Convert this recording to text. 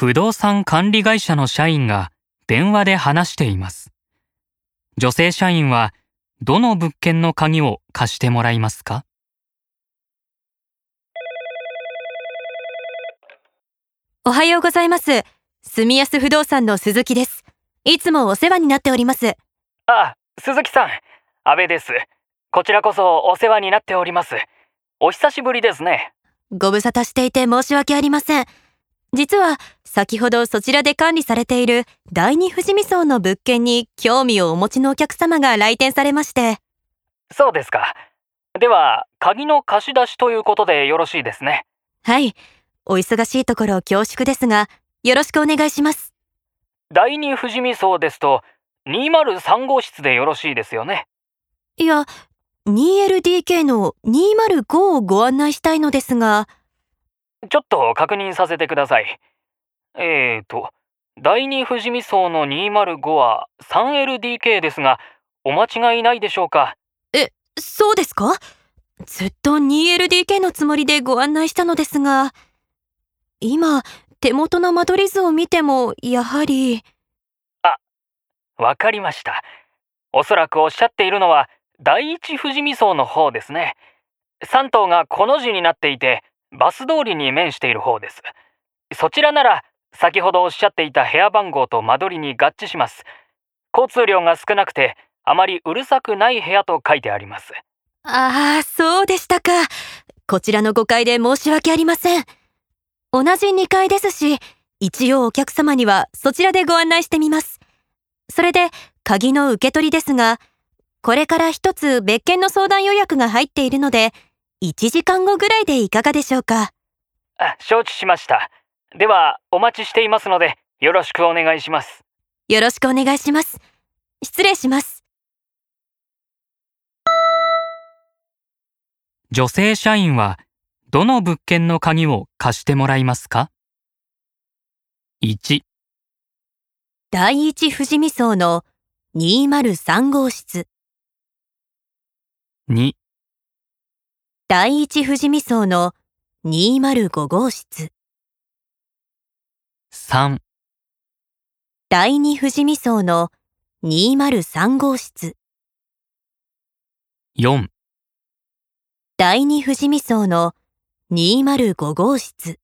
不動産管理会社の社員が電話で話しています。女性社員はどの物件の鍵を貸してもらいますか？おはようございます。住安不動産の鈴木です。いつもお世話になっております。あ、鈴木さん、安倍です。こちらこそお世話になっております。お久しぶりですね。ご無沙汰していて申し訳ありません。実は、先ほどそちらで管理されている第二富士見荘の物件に興味をお持ちのお客様が来店されまして、そうですか。では、鍵の貸し出しということでよろしいですね。はい。お忙しいところ恐縮ですが、よろしくお願いします。第二富士見荘ですと、203号室でよろしいですよね。いや、2LDK の205をご案内したいのですが、ちょっと確認させてください。えーと、第二富士見荘の205は 3LDK ですが、お間違いないでしょうか？そうですか？ずっと 2LDK のつもりでご案内したのですが、今、手元の間取り図を見ても、やはり、わかりました。おそらくおっしゃっているのは、第一富士見荘の方ですね。3棟がこの字になっていて、バス通りに面している方です。そちらなら、先ほどおっしゃっていた部屋番号と間取りに合致します。交通量が少なくて、あまりうるさくない部屋と書いてあります。ああ、そうでしたか。こちらの誤解で申し訳ありません。同じ2階ですし、一応お客様にはそちらでご案内してみます。それで、鍵の受け取りですが、これから一つ別件の相談予約が入っているので、1時間後ぐらいでいかがでしょうか？あ、承知しました。では、お待ちしていますので、よろしくお願いします。よろしくお願いします。失礼します。女性社員はどの物件の鍵を貸してもらいますか ?1、第一富士見荘の203号室。2、第一富士見荘の205号室。3、第二富士見荘の203号室。4第二富士見荘の205号室。